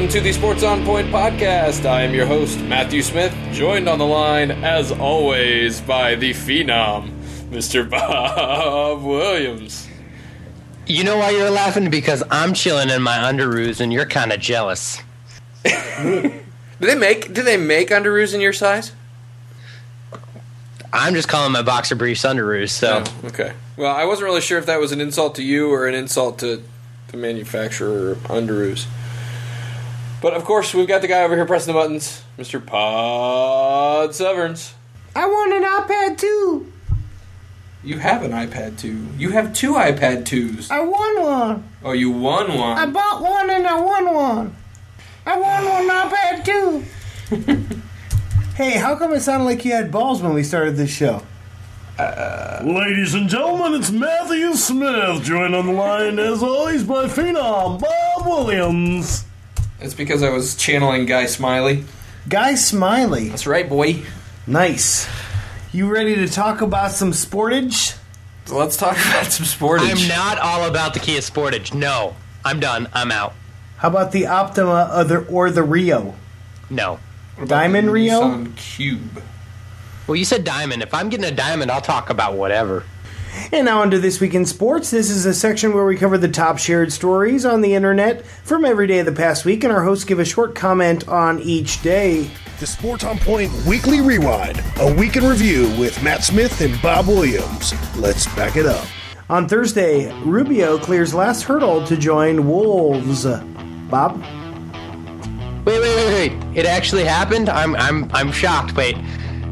Welcome to the Sports on Point podcast. I am your host, Matthew Smith, joined on the line, as always, by the phenom, Mr. Bob Williams. You know why you're laughing? Because I'm chilling in my underoos and you're kind of jealous. Do they make do they make underoos in your size? I'm just calling my boxer briefs underoos, so Oh, okay. Well, I wasn't really sure if that was an insult to you or an insult to the manufacturer of underoos. But of course, we've got the guy over here pressing the buttons, Mr. Pod Severns. I want an iPad too. You have an iPad 2. You have two iPad 2s. I won one. Oh, you won one. I bought one and I won one. I won one iPad too. hey, how come it sounded like you had balls when we started this show? Uh, ladies and gentlemen, it's Matthew Smith, joined on the line as always by Phenom Bob Williams. It's because I was channeling Guy Smiley. Guy Smiley. That's right, boy. Nice. You ready to talk about some sportage? So let's talk about some sportage. I'm not all about the Kia Sportage. No, I'm done. I'm out. How about the Optima or the, or the Rio? No. Diamond the Rio? Nissan Cube. Well, you said diamond. If I'm getting a diamond, I'll talk about whatever. And now into This Week in Sports. This is a section where we cover the top shared stories on the internet from every day of the past week, and our hosts give a short comment on each day. The Sports on Point Weekly Rewind, a week in review with Matt Smith and Bob Williams. Let's back it up. On Thursday, Rubio clears last hurdle to join Wolves. Bob? Wait, wait, wait, wait. It actually happened. I'm, I'm, I'm shocked. Wait,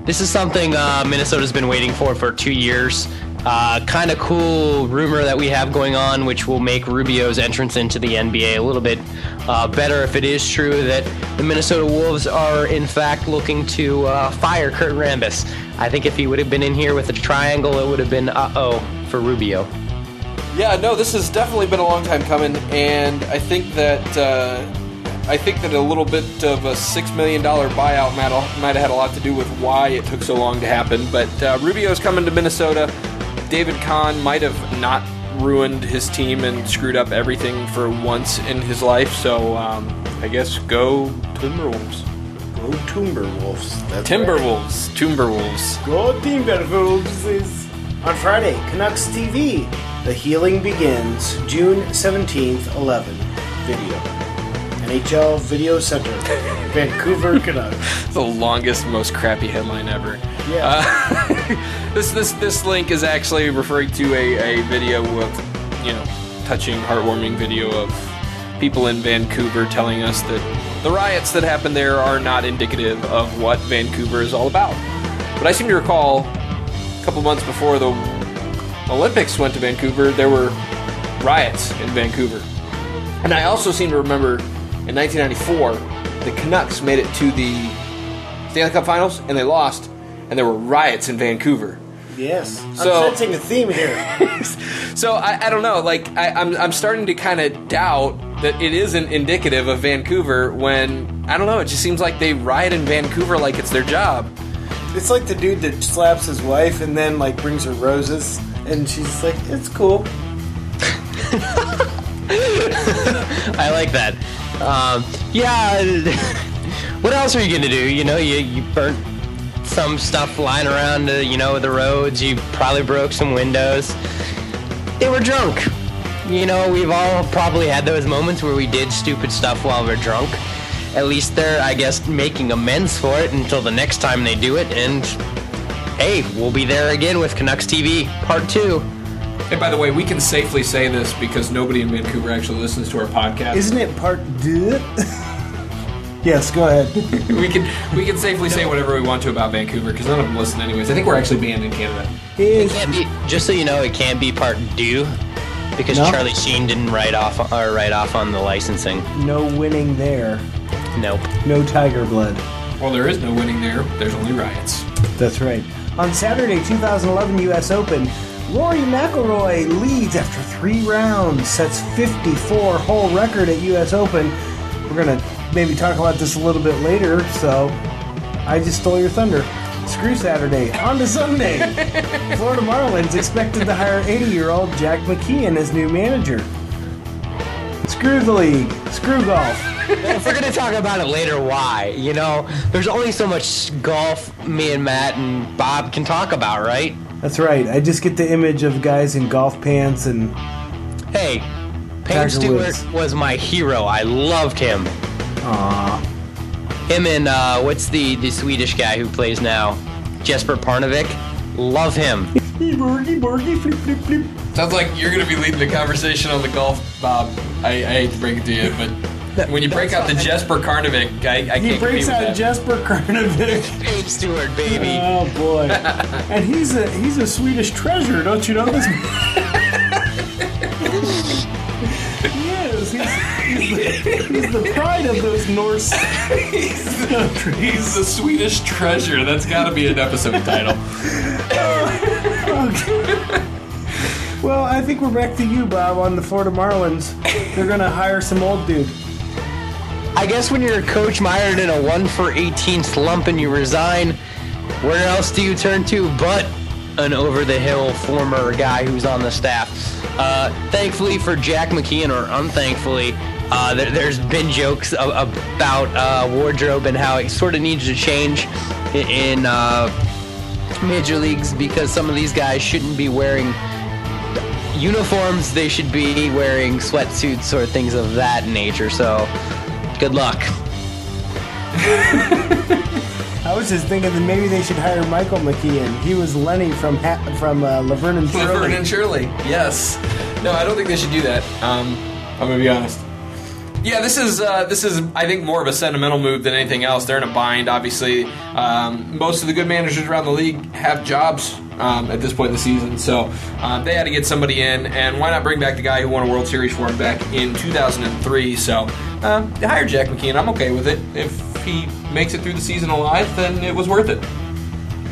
this is something uh, Minnesota's been waiting for for two years. Uh, kind of cool rumor that we have going on, which will make Rubio's entrance into the NBA a little bit uh, better if it is true that the Minnesota Wolves are in fact looking to uh, fire Kurt Rambis. I think if he would have been in here with a triangle, it would have been uh oh for Rubio. Yeah, no, this has definitely been a long time coming, and I think that uh, I think that a little bit of a six million dollar buyout might might have had a lot to do with why it took so long to happen. But uh, Rubio's coming to Minnesota. David Kahn might have not ruined his team and screwed up everything for once in his life. So um, I guess go Timberwolves. Go Timberwolves. That's Timberwolves. Timberwolves. Go Timberwolves. On Friday, Canucks TV. The Healing Begins, June 17th, 11. Video. NHL Video Center. Vancouver Canucks. the longest, most crappy headline ever. Yeah. Uh, this this this link is actually referring to a, a video of you know touching, heartwarming video of people in Vancouver telling us that the riots that happened there are not indicative of what Vancouver is all about. But I seem to recall a couple months before the Olympics went to Vancouver, there were riots in Vancouver. And I also seem to remember in 1994, the Canucks made it to the Stanley Cup Finals and they lost, and there were riots in Vancouver. Yes. So- I'm sensing a theme here. So I, I don't know, like I, I'm I'm starting to kind of doubt that it isn't indicative of Vancouver when I don't know. It just seems like they riot in Vancouver like it's their job. It's like the dude that slaps his wife and then like brings her roses, and she's like, "It's cool." I like that. Um, yeah. what else are you gonna do? You know, you you burnt some stuff lying around, uh, you know, the roads. You probably broke some windows. They were drunk. You know, we've all probably had those moments where we did stupid stuff while we're drunk. At least they're, I guess, making amends for it until the next time they do it. And hey, we'll be there again with Canucks TV Part Two. And by the way, we can safely say this because nobody in Vancouver actually listens to our podcast. Isn't it part deux? yes, go ahead. we can we can safely say whatever we want to about Vancouver because none of them listen anyways. I think we're actually banned in Canada. It can't be just so you know. It can't be part due because No. Charlie Sheen didn't write off or write off on the licensing. no winning there. Nope. No tiger blood. Well, there is no winning there. There's only riots. That's right. On Saturday, 2011 U.S. Open, Rory McIlroy leads after three rounds, sets 54 hole record at U.S. Open. We're gonna maybe talk about this a little bit later. So, I just stole your thunder. Screw Saturday. On to Sunday. Florida Marlins expected to hire 80-year-old Jack McKeon as new manager. Screw the league. Screw golf. if we're gonna talk about it later, why? You know, there's only so much golf me and Matt and Bob can talk about, right? That's right. I just get the image of guys in golf pants and Hey, Payne Tiger Stewart Woods. was my hero. I loved him. Aw. Him and uh, what's the the Swedish guy who plays now, Jesper Parnevik. Love him. Borgy, borgy, flip, flip, flip. Sounds like you're going to be leading the conversation on the golf, Bob. I, I hate to break it to you, but when you break out the Jesper Karnovic, I, I can't He breaks out with that. Jesper Karnevik. Payne Stewart, baby. Oh boy! and he's a he's a Swedish treasure, don't you know this? He's, he's, the, he's the pride of those Norse countries. He's the Swedish treasure. That's got to be an episode title. Well, I think we're back to you, Bob, on the Florida Marlins. They're gonna hire some old dude. I guess when you're a coach mired in a one for 18 slump and you resign, where else do you turn to but an over the hill former guy who's on the staff? Uh, thankfully for Jack McKeon, or unthankfully, uh, there, there's been jokes a- about uh, wardrobe and how it sort of needs to change in uh, major leagues because some of these guys shouldn't be wearing uniforms. They should be wearing sweatsuits or things of that nature. So, good luck. I was just thinking that maybe they should hire Michael McKean. He was Lenny from ha- from uh, Laverne and Shirley. Laverne and Shirley. Yes. No, I don't think they should do that. Um, I'm gonna be honest. Yeah, this is uh, this is I think more of a sentimental move than anything else. They're in a bind, obviously. Um, most of the good managers around the league have jobs um, at this point in the season, so uh, they had to get somebody in. And why not bring back the guy who won a World Series for him back in 2003? So they hired Jack McKeon. I'm okay with it. If he makes it through the season alive, then it was worth it.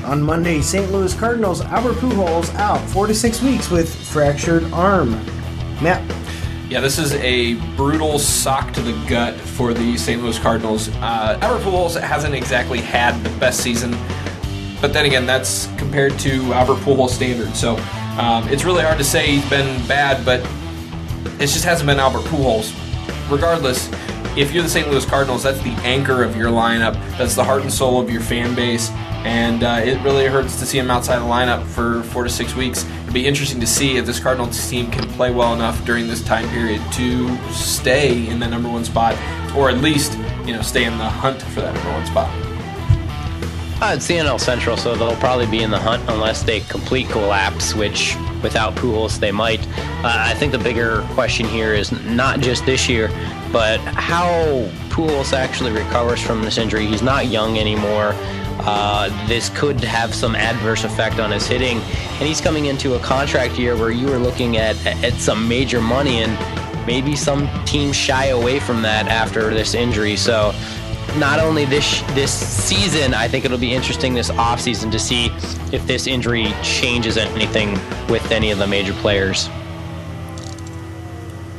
On Monday, St. Louis Cardinals Albert Pujols out four to six weeks with fractured arm. Matt, Yeah, this is a brutal sock to the gut for the St. Louis Cardinals. Uh, Albert Pujols hasn't exactly had the best season, but then again, that's compared to Albert Pujols standards. So um, it's really hard to say he's been bad, but it just hasn't been Albert Pujols. Regardless, if you're the St. Louis Cardinals, that's the anchor of your lineup. That's the heart and soul of your fan base, and uh, it really hurts to see him outside the lineup for four to six weeks. It'd be interesting to see if this Cardinals team can play well enough during this time period to stay in the number one spot, or at least you know stay in the hunt for that number one spot. Uh, it's the NL Central, so they'll probably be in the hunt unless they complete collapse, which without Pujols they might. Uh, I think the bigger question here is not just this year, but how Pujols actually recovers from this injury. He's not young anymore. Uh, this could have some adverse effect on his hitting, and he's coming into a contract year where you are looking at at some major money, and maybe some teams shy away from that after this injury. So not only this this season, I think it'll be interesting this offseason to see if this injury changes anything with any of the major players.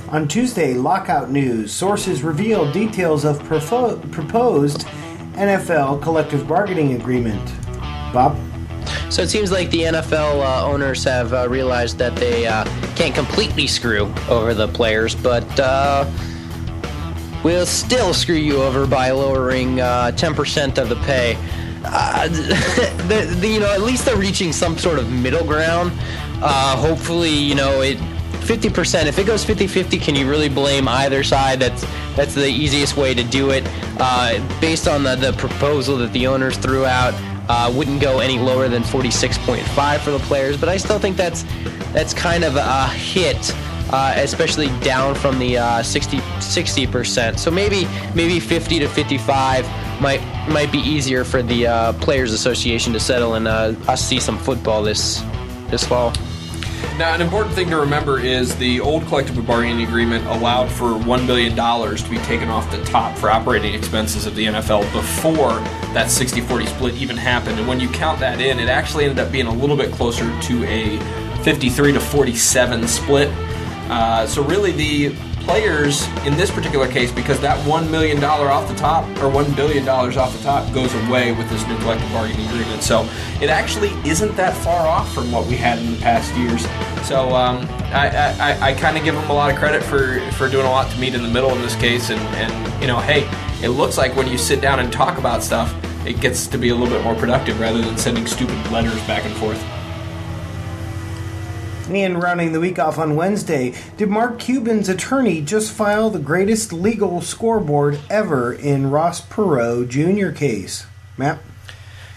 on Tuesday, lockout news. Sources reveal details of perfo- proposed NFL collective bargaining agreement. Bob? So it seems like the NFL uh, owners have uh, realized that they uh, can't completely screw over the players, but uh, will still screw you over by lowering uh, 10% of the pay. Uh, the, the, you know, at least they're reaching some sort of middle ground. Uh, hopefully, you know, it 50%. If it goes 50-50, can you really blame either side? That's that's the easiest way to do it. Uh, based on the, the proposal that the owners threw out, uh, wouldn't go any lower than 46.5 for the players. But I still think that's that's kind of a hit uh, especially down from the uh, 60 percent. So maybe maybe 50 to 55 might might be easier for the uh, players' association to settle and uh, us see some football this this fall. Now, an important thing to remember is the old collective bargaining agreement allowed for $1 billion to be taken off the top for operating expenses of the NFL before that 60 40 split even happened. And when you count that in, it actually ended up being a little bit closer to a 53 to 47 split. Uh, so, really, the players in this particular case because that one million dollar off the top or one billion dollars off the top goes away with this new collective bargaining agreement. So it actually isn't that far off from what we had in the past years. So um, I, I, I kind of give them a lot of credit for for doing a lot to meet in the middle in this case. And and you know, hey, it looks like when you sit down and talk about stuff, it gets to be a little bit more productive rather than sending stupid letters back and forth. And rounding the week off on Wednesday, did Mark Cuban's attorney just file the greatest legal scoreboard ever in Ross Perot Jr. case? Matt?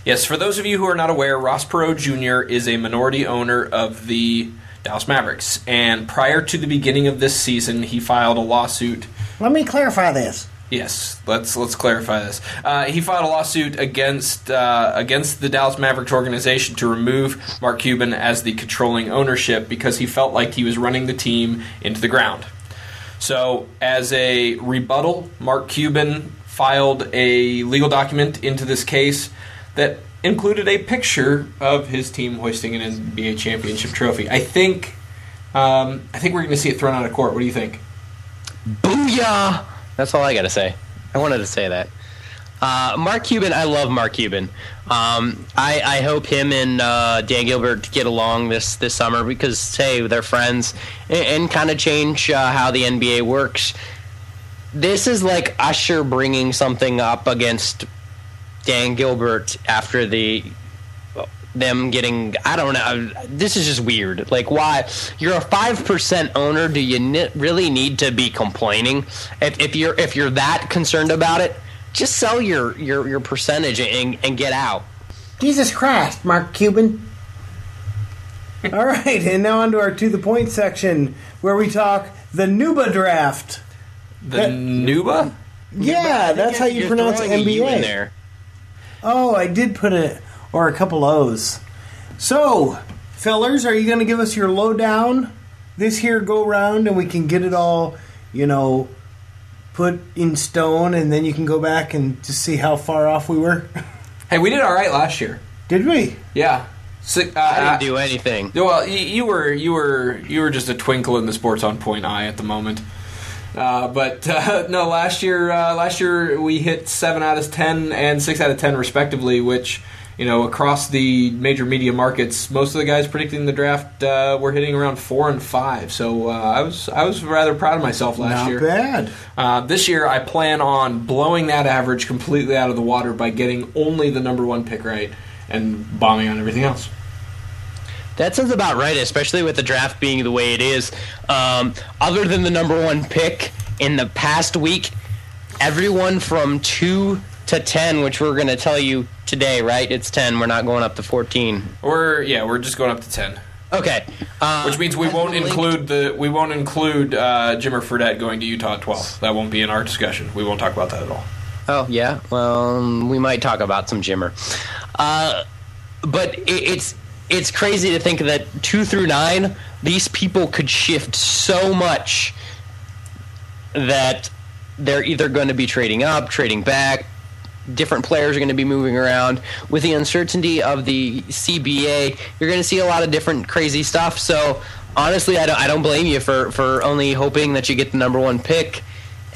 Yes, for those of you who are not aware, Ross Perot Jr. is a minority owner of the Dallas Mavericks. And prior to the beginning of this season, he filed a lawsuit. Let me clarify this. Yes, let's let's clarify this. Uh, he filed a lawsuit against uh, against the Dallas Mavericks organization to remove Mark Cuban as the controlling ownership because he felt like he was running the team into the ground. So, as a rebuttal, Mark Cuban filed a legal document into this case that included a picture of his team hoisting an NBA championship trophy. I think um, I think we're going to see it thrown out of court. What do you think? Booyah! That's all I got to say. I wanted to say that. Uh, Mark Cuban, I love Mark Cuban. Um, I, I, hope him and uh, Dan Gilbert get along this, this summer because, hey, they're friends and, and kind of change uh, how the NBA works. This is like Usher bringing something up against Dan Gilbert after the them getting I don't know. This is just weird. Like, why you're a five percent owner? Do you ne- really need to be complaining? If, if you're if you're that concerned about it, just sell your your your percentage and and get out. Jesus Christ, Mark Cuban. All right, and now on to our to the point section where we talk the Nuba draft. The that, Nuba? Yeah, that's how you pronounce NBA. there. Oh, I did put it or a couple O's. So, fellers, are you going to give us your lowdown this here go round and we can get it all, you know, put in stone and then you can go back and just see how far off we were? Hey, we did all right last year. Did we? Yeah. So, uh, I didn't do anything. Well, you, you, were you were you were just a twinkle in the sports on point eye at the moment. Uh, but uh, no, last year uh, last year we hit seven out of ten and six out of ten respectively, which you know, across the major media markets, most of the guys predicting the draft uh, were hitting around four and five. So uh, I was I was rather proud of myself last Not year. Not bad. Uh, this year, I plan on blowing that average completely out of the water by getting only the number one pick right and bombing on everything else. That sounds about right, especially with the draft being the way it is. Um, other than the number one pick in the past week, everyone from two to 10, which we're going to tell you today, right? It's 10. We're not going up to 14. We're yeah, we're just going up to 10. Okay. Uh, which means we won't include the we won't include uh, Jimmer Fredette going to Utah at 12. That won't be in our discussion. We won't talk about that at all. Oh yeah. Well, we might talk about some Jimmer. Uh, but it, it's it's crazy to think that two through nine, these people could shift so much that they're either going to be trading up, trading back, different players are going to be moving around. With the uncertainty of the CBA, you're going to see a lot of different crazy stuff. So honestly, I don't, I don't blame you for, for only hoping that you get the number one pick.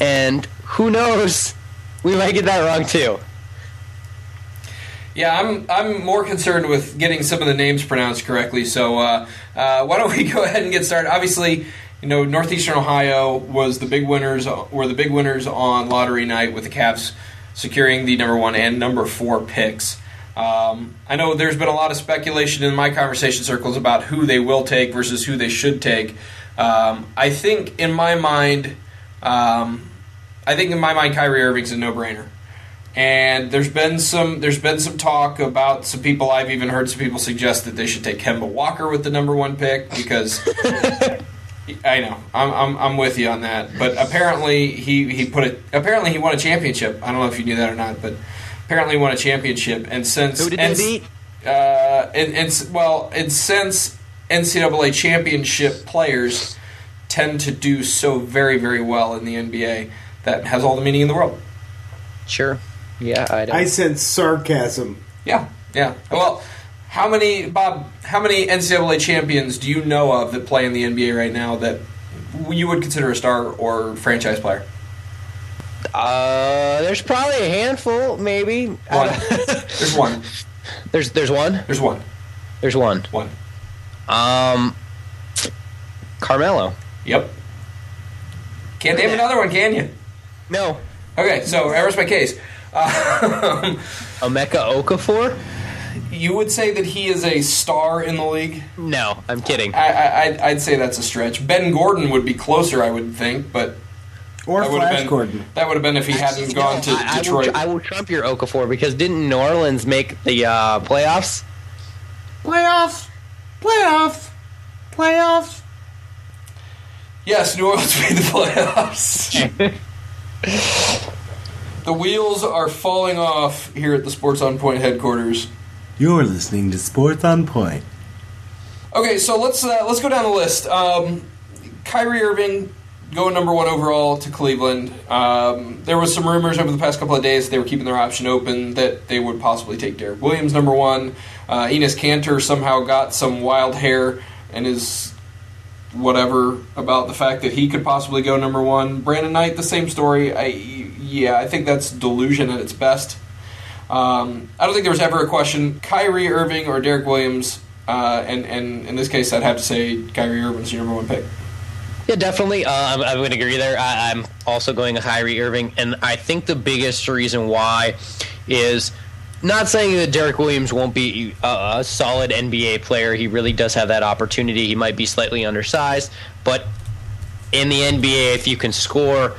And who knows, we might get that wrong too. Yeah, I'm I'm more concerned with getting some of the names pronounced correctly. So uh, uh, why don't we go ahead and get started? Obviously, you know Northeastern Ohio was the big winners were the big winners on lottery night with the Cavs securing the number one and number four picks. Um, I know there's been a lot of speculation in my conversation circles about who they will take versus who they should take. Um, I think in my mind, um, I think in my mind, Kyrie Irving's a no-brainer. And there's been some there's been some talk about some people I've even heard some people suggest that they should take Kemba Walker with the number one pick because I know. I'm, I'm, I'm with you on that. But apparently he, he put it. Apparently he won a championship. I don't know if you knew that or not, but apparently he won a championship. And since who did and, they beat? Uh, and, and well, and since NCAA championship players tend to do so very very well in the NBA, that has all the meaning in the world. Sure. Yeah, I. Don't. I sense sarcasm. Yeah. Yeah. Well. How many, Bob? How many NCAA champions do you know of that play in the NBA right now that you would consider a star or franchise player? Uh, there's probably a handful, maybe. One. There's one. there's there's one. There's one. There's one. One. Um, Carmelo. Yep. Can't name another one, can you? No. Okay, so rest my case. Um, Emeka Okafor. You would say that he is a star in the league? No, I'm kidding. I, I, I'd, I'd say that's a stretch. Ben Gordon would be closer, I would think, but Or that would have Flash been Gordon. that would have been if he hadn't Actually, gone no, to I, I will, Detroit. I will trump your Okafor because didn't New Orleans make the uh, playoffs? Playoffs. Playoffs. Playoffs. yes, New Orleans made the playoffs. the wheels are falling off here at the Sports on Point headquarters. You're listening to Sports on Point. Okay, so let's uh, let's go down the list. Um, Kyrie Irving going number one overall to Cleveland. Um, there was some rumors over the past couple of days they were keeping their option open that they would possibly take Derrick Williams number one. Uh, Enes Kanter somehow got some wild hair and is whatever about the fact that he could possibly go number one. Brandon Knight, the same story. I yeah, I think that's delusion at its best. Um, I don't think there was ever a question Kyrie Irving or Derrick Williams. Uh, and, and in this case, I'd have to say Kyrie Irving's your number one pick. Yeah, definitely. Uh, I'm, I'm going to agree there. I, I'm also going Kyrie Irving, and I think the biggest reason why is not saying that Derrick Williams won't be a, a solid NBA player. He really does have that opportunity. He might be slightly undersized, but in the NBA, if you can score,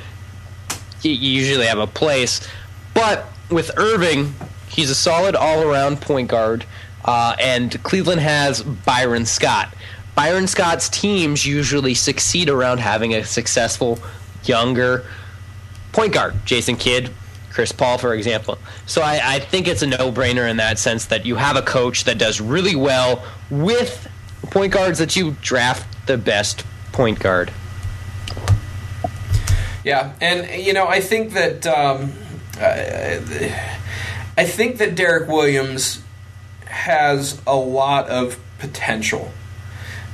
you usually have a place. But with Irving, he's a solid all-around point guard, uh, and Cleveland has Byron Scott. Byron Scott's teams usually succeed around having a successful younger point guard. Jason Kidd, Chris Paul, for example. So I, I think it's a no-brainer in that sense that you have a coach that does really well with point guards that you draft the best point guard. Yeah, and you know, I think that um, uh, I think that Derrick Williams has a lot of potential.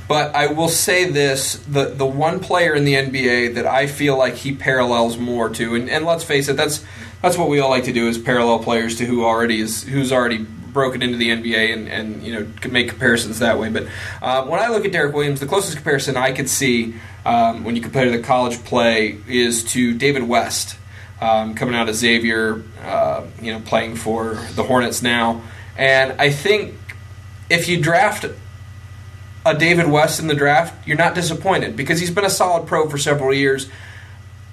But I will say this: the the one player in the NBA that I feel like he parallels more to, and, and let's face it, that's that's what we all like to do is parallel players to who already is who's already broken into the NBA and, and you know can make comparisons that way. But uh, when I look at Derrick Williams, the closest comparison I could see um, when you compare to the college play is to David West um, coming out of Xavier, uh, you know, playing for the Hornets now, and I think if you draft a David West in the draft, you're not disappointed because he's been a solid pro for several years.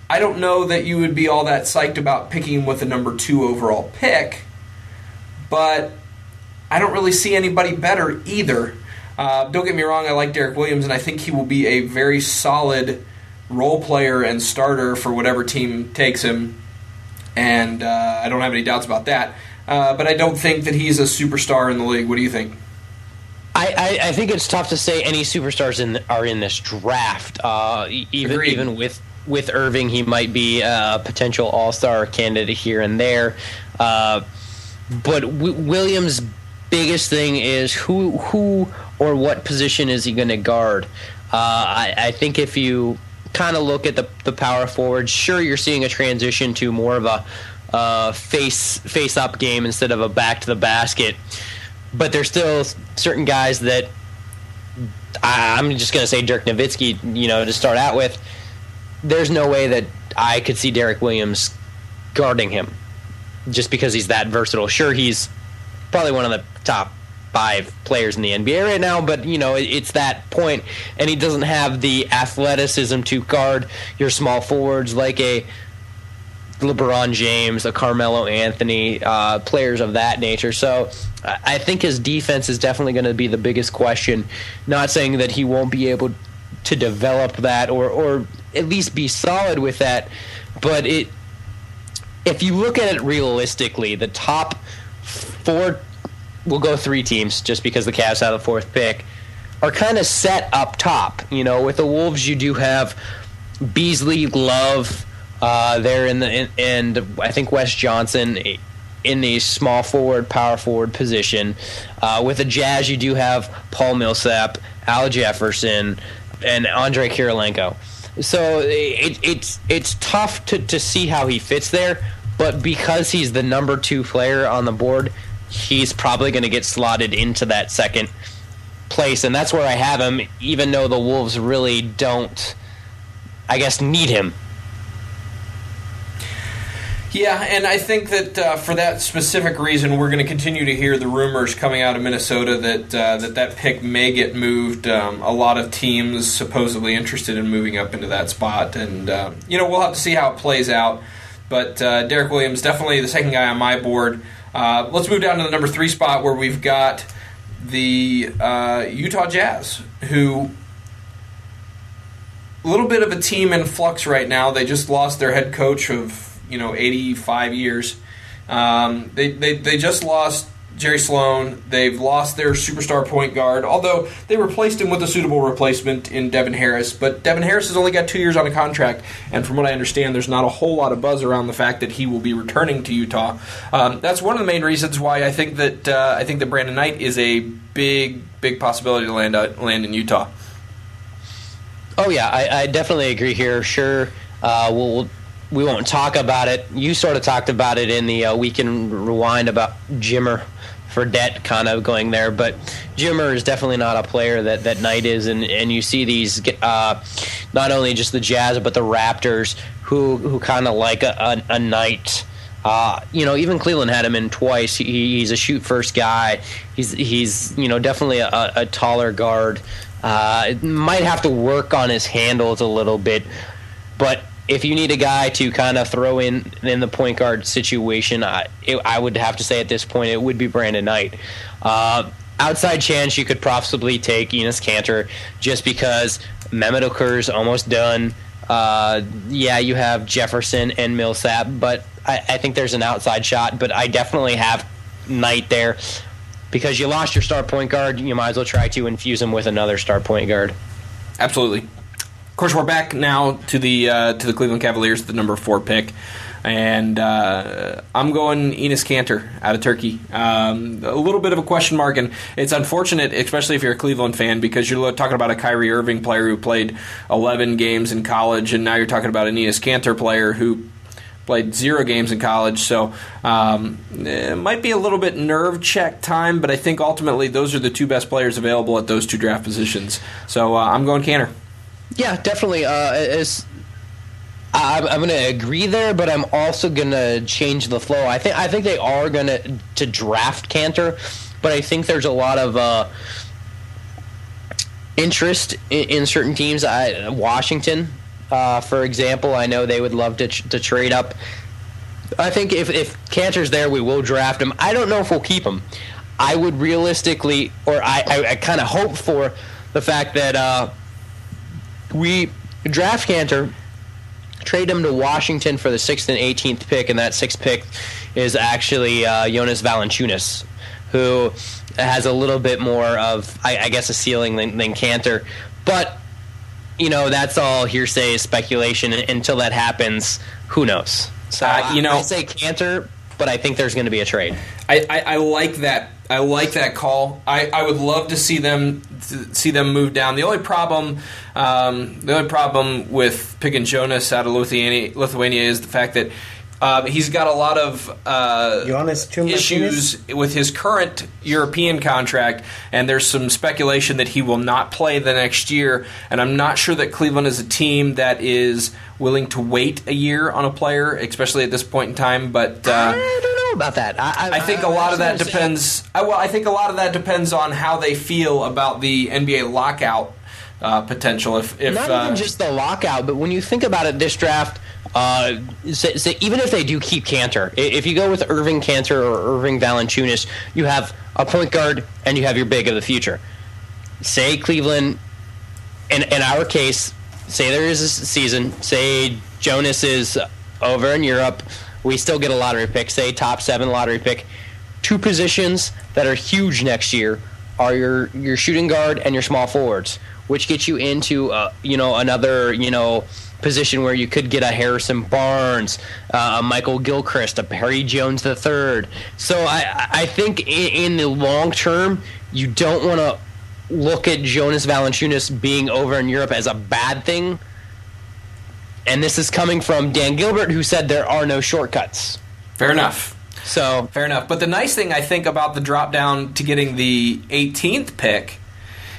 I don't know that you would be all that psyched about picking him with a number two overall pick, but I don't really see anybody better either. Uh, don't get me wrong, I like Derrick Williams, and I think he will be a very solid role player and starter for whatever team takes him, and uh, I don't have any doubts about that. Uh, but I don't think that he's a superstar in the league. What do you think? I, I, I think it's tough to say any superstars in are in this draft. Uh, even Agreed. even with with Irving, he might be a potential All Star candidate here and there. Uh, but w- Williams' biggest thing is who who or what position is he going to guard? Uh, I, I think if you kind of look at the the power forward, sure you're seeing a transition to more of a uh, face face up game instead of a back to the basket. But there's still certain guys that I, I'm just going to say Dirk Nowitzki, you know, to start out with. There's no way that I could see Derrick Williams guarding him just because he's that versatile. Sure, he's probably one of the top five players in the NBA right now, but you know it, it's that point, and he doesn't have the athleticism to guard your small forwards like a LeBron James, a Carmelo Anthony, uh, players of that nature. So I think his defense is definitely going to be the biggest question. Not saying that he won't be able to develop that or or at least be solid with that, but it if you look at it realistically, the top four, we'll go three teams just because the Cavs have the fourth pick, are kind of set up top. You know, with the Wolves, you do have Beasley, Love, uh, there in the in, and I think Wes Johnson in the small forward, power forward position. Uh, with the Jazz, you do have Paul Millsap, Al Jefferson, and Andre Kirilenko. So it, it's it's tough to, to see how he fits there, but because he's the number two player on the board, he's probably going to get slotted into that second place, and that's where I have him. Even though the Wolves really don't, I guess, need him Yeah, and I think that uh, for that specific reason, we're going to continue to hear the rumors coming out of Minnesota that uh, that that pick may get moved. Um, a lot of teams supposedly interested in moving up into that spot, and uh, you know we'll have to see how it plays out. But uh, Derrick Williams definitely the second guy on my board. Uh, let's move down to the number three spot where we've got the uh, Utah Jazz, who a little bit of a team in flux right now. They just lost their head coach of you know 85 years. Um, they, they they just lost Jerry Sloan. They've lost their superstar point guard, although they replaced him with a suitable replacement in Devin Harris. But Devin Harris has only got two years on a contract, and from what I understand, there's not a whole lot of buzz around the fact that he will be returning to Utah. Um, that's one of the main reasons why I think that uh, I think that Brandon Knight is a big big possibility to land uh, land in Utah. Oh yeah, I, I definitely agree here. Sure, uh, we'll we won't talk about it. You sort of talked about it in the uh, weekend rewind about Jimmer Fredette kind of going there, but Jimmer is definitely not a player that, that Knight is, and, and you see these uh, not only just the Jazz but the Raptors who who kind of like a, a, a Knight. Uh, you know, even Cleveland had him in twice. He, he's a shoot first guy. He's he's you know definitely a, a taller guard. Uh, might have to work on his handles a little bit, but if you need a guy to kind of throw in in the point guard situation, I, it, I would have to say at this point it would be Brandon Knight. Uh, outside chance you could possibly take Enes Kanter just because Mehmet Okur's almost done. Uh, yeah, you have Jefferson and Millsap, but I, I think there's an outside shot. But I definitely have Knight there because you lost your star point guard. You might as well try to infuse him with another star point guard. Absolutely course, we're back now to the uh, to the Cleveland Cavaliers, the number four pick, and uh, I'm going Enes Kanter out of Turkey. Um, a little bit of a question mark, and it's unfortunate, especially if you're a Cleveland fan, because you're talking about a Kyrie Irving player who played 11 games in college, and now you're talking about an Enes Kanter player who played zero games in college, so um, it might be a little bit nerve check time, but I think ultimately those are the two best players available at those two draft positions. So uh, I'm going Kanter. Yeah, definitely. Uh, I'm, I'm going to agree there, but I'm also going to change the flow. I think I think they are going to to draft Kanter, but I think there's a lot of uh, interest in, in, certain teams. I, Washington, uh, for example, I know they would love to to trade up. I think if if Kanter's there, we will draft him. I don't know if we'll keep him. I would realistically, or I, I, I kind of hope for the fact that uh, we draft Kanter, trade him to Washington for the sixth and 18th pick, and that sixth pick is actually uh, Jonas Valanciunas, who has a little bit more of, I, I guess, a ceiling than, than Kanter. But you know, that's all hearsay, speculation. Until that happens, who knows? So uh, you know, I say Kanter, but I think there's going to be a trade. I, I, I like that I like that call. I, I would love to see them to see them move down. The only problem, um, the only problem with picking Jonas out of Lithuania, Lithuania is the fact that uh, he's got a lot of uh, issues with his current European contract, and there's some speculation that he will not play the next year. And I'm not sure that Cleveland is a team that is willing to wait a year on a player, especially at this point in time. But uh, know about that. I, I, I think a lot of that depends. I, well, I think a lot of that depends on how they feel about the NBA lockout uh, potential. If, if not even uh, just the lockout, but when you think about it, this draft uh, so, so even if they do keep Kanter, if you go with Irving Kanter or Irving Valanciunas, you have a point guard and you have your big of the future. Say Cleveland, in, in our case, say there is a season, say Jonas is over in Europe, we still get a lottery pick, say top seven lottery pick. Two positions that are huge next year are your your shooting guard and your small forwards, which gets you into uh, you know another you know position where you could get a Harrison Barnes, uh, a Michael Gilchrist, a Perry Jones III. So I, I think in, in the long term, you don't want to look at Jonas Valanciunas being over in Europe as a bad thing. And this is coming from Dan Gilbert, who said there are no shortcuts. Fair enough. So Fair enough. But the nice thing I think about the drop down to getting the 18th pick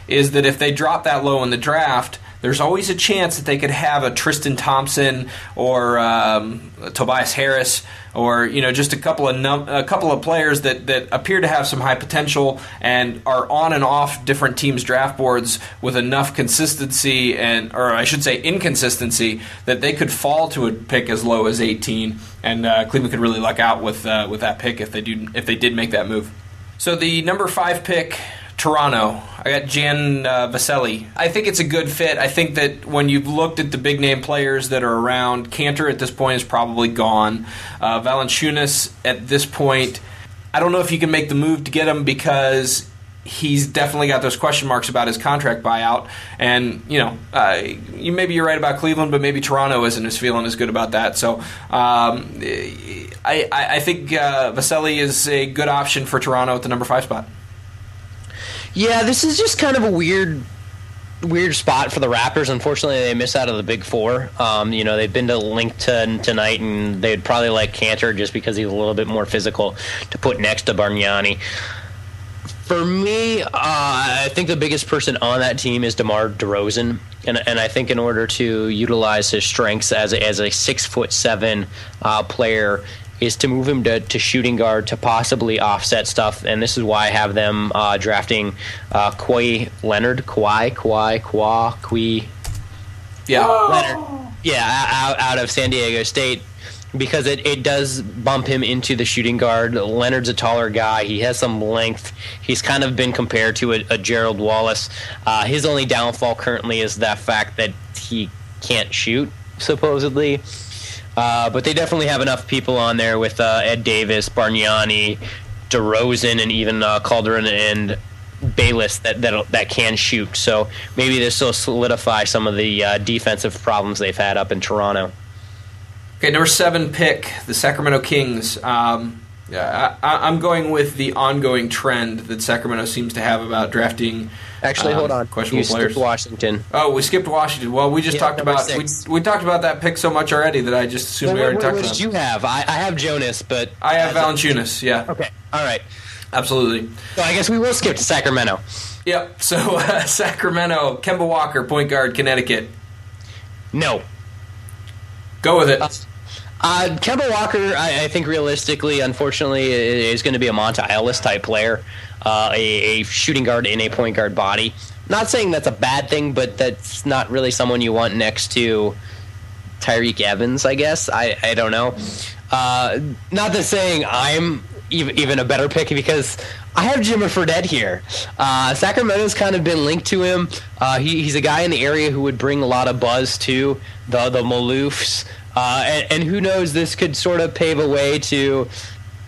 is that if they drop that low in the draft, there's always a chance that they could have a Tristan Thompson or um, Tobias Harris or you know just a couple of num- a couple of players that, that appear to have some high potential and are on and off different teams' draft boards with enough consistency and or I should say inconsistency that they could fall to a pick as low as 18 and uh, Cleveland could really luck out with uh, with that pick if they do if they did make that move. So the number five pick Toronto. I got Jan uh, Vesely. I think it's a good fit. I think that when you've looked at the big name players that are around, Kanter at this point is probably gone. Uh, Valanciunas at this point, I don't know if you can make the move to get him because he's definitely got those question marks about his contract buyout. And you know, uh, you maybe you're right about Cleveland, but maybe Toronto isn't as feeling as good about that. So um, I, I, think uh, Vesely is a good option for Toronto at the number five spot. Yeah, this is just kind of a weird weird spot for the Raptors. Unfortunately, they miss out of the Big Four. Um, you know, they've been to Lincoln tonight, and they'd probably like Kanter just because he's a little bit more physical to put next to Bargnani. For me, uh, I think the biggest person on that team is DeMar DeRozan, and, and I think in order to utilize his strengths as a, as a six foot seven uh, player is to move him to, to shooting guard to possibly offset stuff, and this is why I have them uh, drafting uh, Kawhi Leonard, Kawhi, Kawhi, Kawhi, Kawhi. Yeah, Leonard. Yeah, out, out of San Diego State because it, it does bump him into the shooting guard. Leonard's a taller guy. He has some length. He's kind of been compared to a, a Gerald Wallace. Uh, his only downfall currently is that fact that he can't shoot, supposedly. Uh, but they definitely have enough people on there with uh, Ed Davis, Bargnani, DeRozan, and even uh, Calderon and Bayless that, that that can shoot. So maybe this will solidify some of the uh, defensive problems they've had up in Toronto. Okay, number seven pick, the Sacramento Kings. Um, I, am going with the ongoing trend that Sacramento seems to have about drafting. Actually, um, hold on. Questionable you players. Washington. Oh, we skipped Washington. Well, we just yeah, talked about we, we, talked about that pick so much already that I just assumed well, we already what, talked what about. you have? I, I, have Jonas, but I have Valanciunas. Yeah. Okay. All right. Absolutely. So I guess we will skip to Sacramento. Yep. So uh, Sacramento, Kemba Walker, point guard, Connecticut. No. Go with it. Uh, Kemba Walker, I, I, think realistically, unfortunately, is going to be a Monta Ellis type player, uh, a, a, shooting guard in a point guard body. Not saying that's a bad thing, but that's not really someone you want next to Tyreke Evans, I guess. I, I don't know. Uh, not that saying I'm even, even a better pick because I have Jimmer Fredette here. Uh, Sacramento's kind of been linked to him. Uh, he, he's a guy in the area who would bring a lot of buzz to the the Maloofs. Uh, and, and, who knows, this could sort of pave a way to.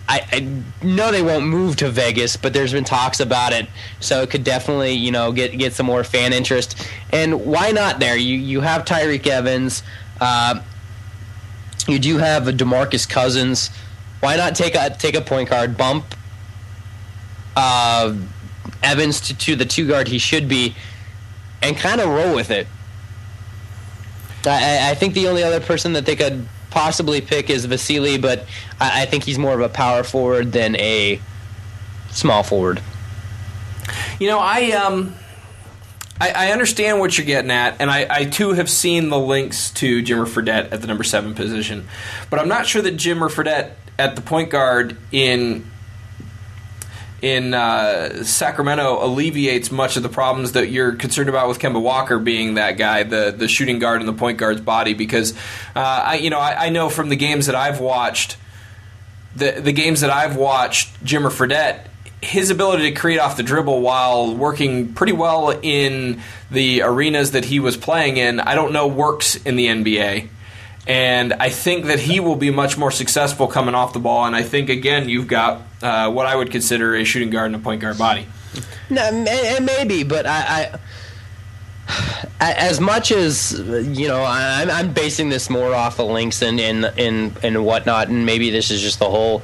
I, I, know they won't move to Vegas, but there's been talks about it, so it could definitely, you know, get get some more fan interest. And why not? There, you you have Tyreke Evans, uh, you do have Demarcus Cousins. Why not take a take a point guard bump uh, Evans to, to the two guard he should be, and kind of roll with it? I, I, think the only other person that they could possibly pick is Vesely, but I, I think he's more of a power forward than a small forward. You know, I um, I, I, understand what you're getting at, and I, I, too have seen the links to Jimmer Fredette at the number seven position, but I'm not sure that Jimmer Fredette at the point guard in in uh, Sacramento alleviates much of the problems that you're concerned about with Kemba Walker being that guy, the the shooting guard and the point guard's body. Because uh, I, you know, I, I, know from the games that I've watched, the the games that I've watched, Jimmer Fredette, his ability to create off the dribble while working pretty well in the arenas that he was playing in, I don't know works in the NBA. And I think that he will be much more successful coming off the ball. And I think, again, you've got uh, what I would consider a shooting guard and a point guard body. No, may, maybe, but I, I as much as you know, I'm, I'm basing this more off of links and and and and whatnot, and maybe this is just the whole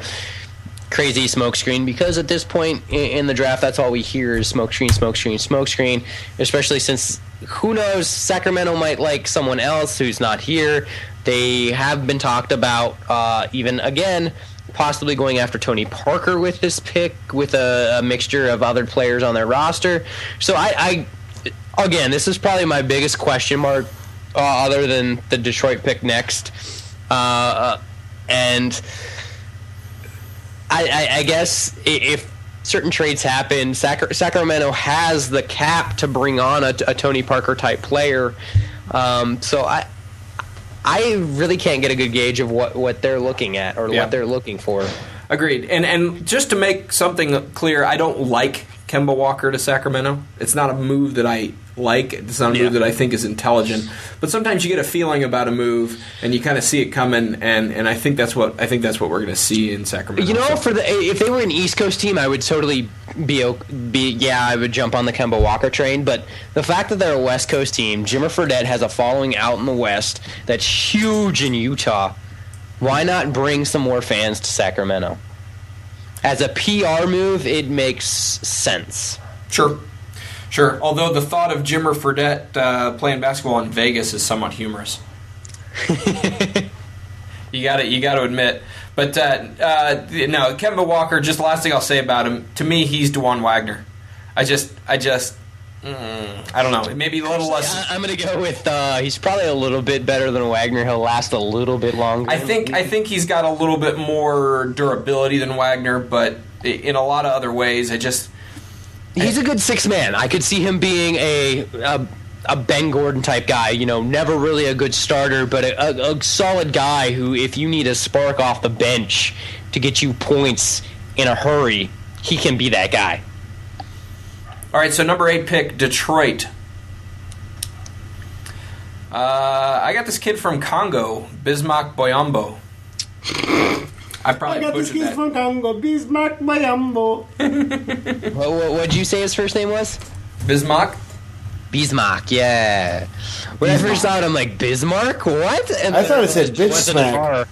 crazy smokescreen because at this point in, in the draft, that's all we hear is smokescreen, smokescreen, smokescreen. Especially since who knows, Sacramento might like someone else who's not here. They have been talked about, uh, even again, possibly going after Tony Parker with this pick, with a, a mixture of other players on their roster. So I, I again, this is probably my biggest question mark, uh, other than the Detroit pick next, uh, and I, I, I guess if certain trades happen, Sac- Sacramento has the cap to bring on a, a Tony Parker type player. Um, so I. I really can't get a good gauge of what, what they're looking at or Yeah. what they're looking for. Agreed. And and just to make something clear, I don't like Kemba Walker to Sacramento. It's not a move that I like. It's not a Yeah. move that I think is intelligent. But sometimes you get a feeling about a move and you kind of see it coming and, and I think that's what I think that's what we're going to see in Sacramento. You know, for the if they were an East Coast team, I would totally be be yeah, I would jump on the Kemba Walker train. But the fact that they're a West Coast team, Jimmer Fredette has a following out in the West that's huge in Utah. Why not bring some more fans to Sacramento? As a PR move, it makes sense. Sure. Sure. Although the thought of Jimmer Fredette uh, playing basketball in Vegas is somewhat humorous. you got to you got to admit. But uh, uh, no, Kemba Walker. Just last thing I'll say about him. To me, he's Dajuan Wagner. I just, I just, mm, I don't know. Maybe a little less. I, I'm gonna go with uh, he's probably a little bit better than Wagner. He'll last a little bit longer. I think I think he's got a little bit more durability than Wagner, but in a lot of other ways, I just He's a good six man. I could see him being a, a a Ben Gordon type guy. You know, never really a good starter, but a, a, a solid guy who, if you need a spark off the bench to get you points in a hurry, he can be that guy. All right, so number eight pick, Detroit. Uh, I got this kid from Congo, Bismarck Biyombo. I probably I got this kid that. from Congo, Bismarck Biyombo. What, what what'd you say his first name was? Bismarck. Bismarck. Yeah. When I first saw it, I'm like Bismarck. What? And I thought it said bitch smack.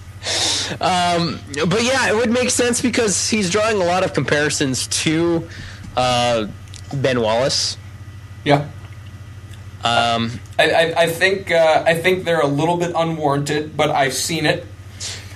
Um, but yeah, it would make sense because he's drawing a lot of comparisons to uh, Ben Wallace. Yeah. Um, I, I, I think uh, I think they're a little bit unwarranted, but I've seen it.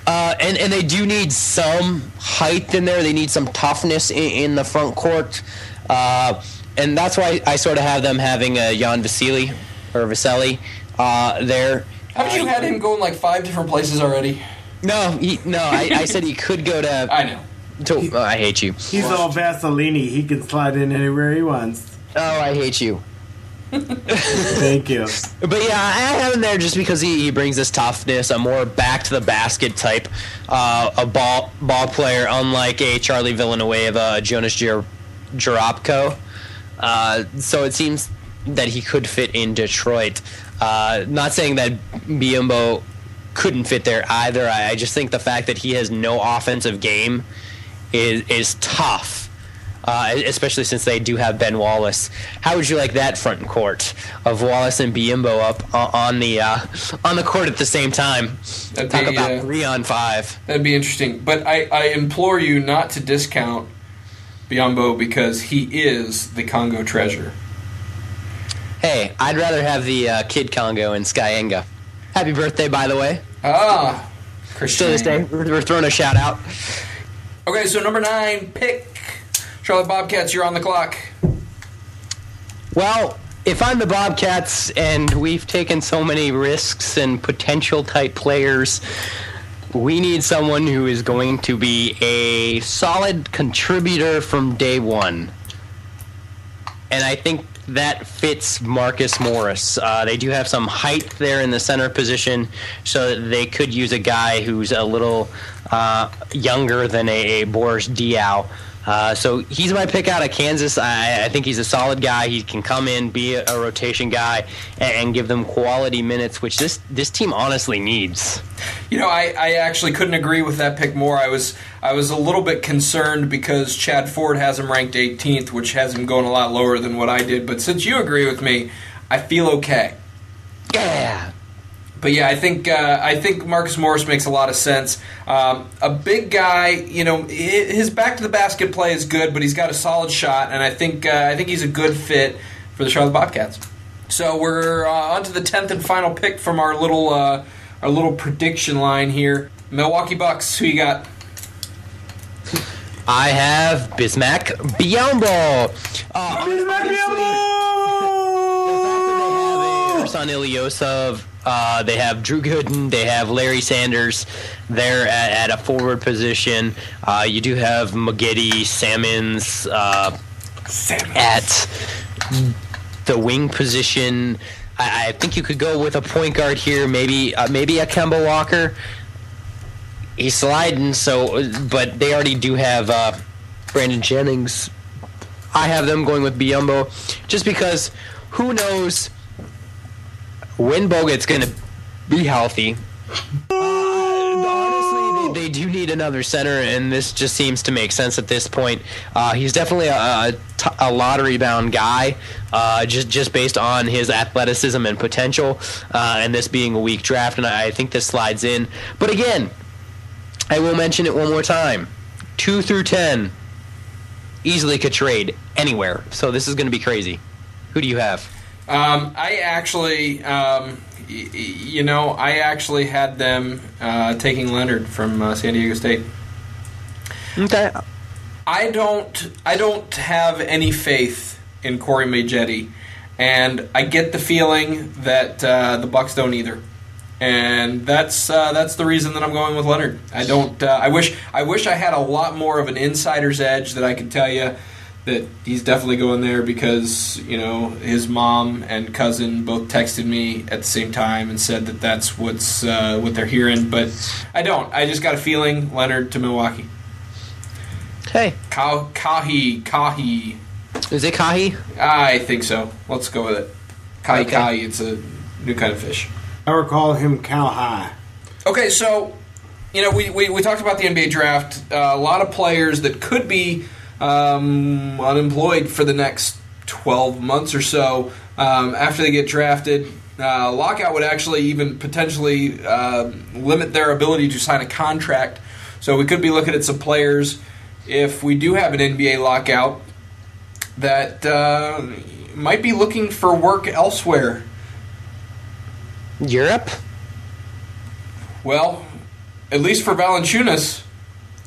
Uh, and and they do need some height in there. They need some toughness in, in the front court, uh, and that's why I sort of have them having uh, Jan Vesely or Vasily uh, there. Haven't you had him go in like five different places already? No, he, no, I, I said he could go to. I know. to oh, I hate you. He's all Vaseline. He can slide in anywhere he wants. Oh, I hate you. Thank you. But yeah, I have him there just because he, he brings this toughness, a more back to the basket type, uh, a ball ball player, unlike a Charlie Villanueva, a Jonas Jer- Jerebko. Uh, so it seems that he could fit in Detroit. Uh, not saying that Biyombo couldn't fit there either. I, I just think the fact that he has no offensive game is is tough. Uh, especially since they do have Ben Wallace. How would you like that front court of Wallace and Biyombo up on the uh, on the court at the same time? That'd Talk be, about uh, three on five. That'd be interesting. But I, I implore you not to discount Biyombo because he is the Congo treasure. Hey, I'd rather have the uh, Kid Congo and Skyenga. Happy birthday, by the way. Ah, Christian. this day, we're we're throwing a shout out. Okay, so number nine pick, Charlotte Bobcats. You're on the clock. Well, if I'm the Bobcats and we've taken so many risks and potential type players, we need someone who is going to be a solid contributor from day one. And I think that fits Marcus Morris. Uh, they do have some height there in the center position, so they could use a guy who's a little uh, younger than a, a Boris Diaw. Uh, so he's my pick out of Kansas. I, I think he's a solid guy. He can come in, be a, a rotation guy, and, and give them quality minutes, which this this team honestly needs. You know, I, I actually couldn't agree with that pick more. I was I was a little bit concerned because Chad Ford has him ranked 18th, which has him going a lot lower than what I did. But since you agree with me, I feel okay. Yeah. But yeah, I think uh, I think Marcus Morris makes a lot of sense. Um, a big guy, you know, his back to the basket play is good, but he's got a solid shot, and I think uh, I think he's a good fit for the Charlotte Bobcats. So we're uh, on to the tenth and final pick from our little uh, our little prediction line here. Milwaukee Bucks. Who you got? I have Bismack Biyombo. Uh, Ersan Ilyasova. Uh, they have Drew Gooden. They have Larry Sanders. They're at, at a forward position. Uh, you do have Maggette, Salmons uh, at the wing position. I, I think you could go with a point guard here. Maybe uh, maybe a Kemba Walker. He's sliding, so but they already do have uh, Brandon Jennings. I have them going with Biyombo, just because who knows when Bogut's going to be healthy. Honestly, they, they do need another center, and this just seems to make sense at this point. Uh, he's definitely a, a lottery-bound guy, uh, just just based on his athleticism and potential, uh, and this being a weak draft, and I, I think this slides in. But again, I will mention it one more time: two through ten easily could trade anywhere. So this is going to be crazy. Who do you have? Um, I actually, um, y- y- you know, I actually had them uh, taking Leonard from uh, San Diego State. Okay. I don't, I don't have any faith in Corey Maggette, and I get the feeling that uh, the Bucks don't either. And that's uh, that's the reason that I'm going with Leonard. I don't. Uh, I wish I wish I had a lot more of an insider's edge that I could tell you that he's definitely going there because you know his mom and cousin both texted me at the same time and said that that's what's uh, what they're hearing. But I don't. I just got a feeling Leonard to Milwaukee. Hey, Ka- Kahi Kahi. is it Kahi? I think so. Let's go with it. Kahi Okay. Kahi. It's a new kind of fish. I recall him cow high. Okay, so you know we, we, we talked about the NBA draft. Uh, a lot of players that could be um, unemployed for the next twelve months or so um, after they get drafted. Uh, lockout would actually even potentially uh, limit their ability to sign a contract. So we could be looking at some players if we do have an NBA lockout that uh, might be looking for work elsewhere. Europe? Well, at least for Valanciunas,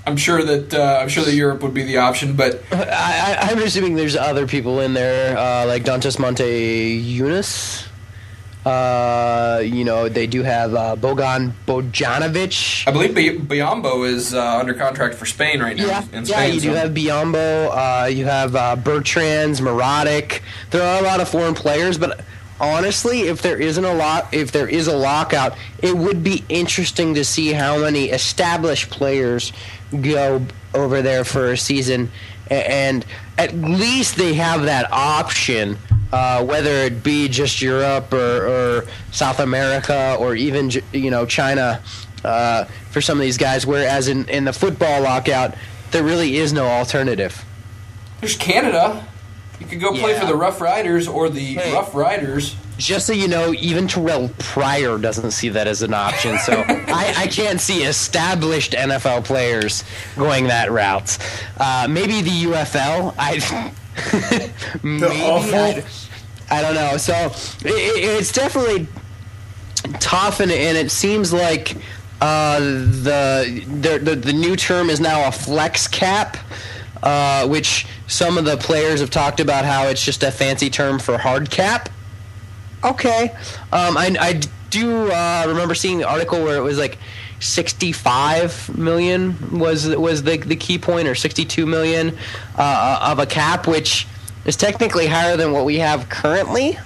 I'm sure that uh, I'm sure that Europe would be the option. But I, I, I'm assuming there's other people in there, uh, like Dantas Monte Yunus. Uh, you know, they do have uh, Bogan Bojanovic. I believe Bi- Biyombo is uh, under contract for Spain right now. Yeah, in yeah, Spain, you do have Biyombo, uh, you have uh, Bertrands, Mirotic. There are a lot of foreign players, but honestly, if there isn't a lot, if there is a lockout, it would be interesting to see how many established players go over there for a season, and at least they have that option. Uh, whether it be just Europe or, or South America or even you know China, uh, for some of these guys. Whereas in, in the football lockout, there really is no alternative. There's Canada. You could go play Yeah. for the Rough Riders or the Hey. Rough Riders. Just so you know, even Terrell Pryor doesn't see that as an option. So I, I can't see established NFL players going that route. Uh, maybe the UFL. I maybe awful. I, I don't know. So it, it- it's definitely tough, and, and it seems like uh, the, the the the new term is now a flex cap, uh, which some of the players have talked about how it's just a fancy term for hard cap. Okay, um, I, I do uh, remember seeing the article where it was like. 65 million was was the the key point or 62 million uh, of a cap which is technically higher than what we have currently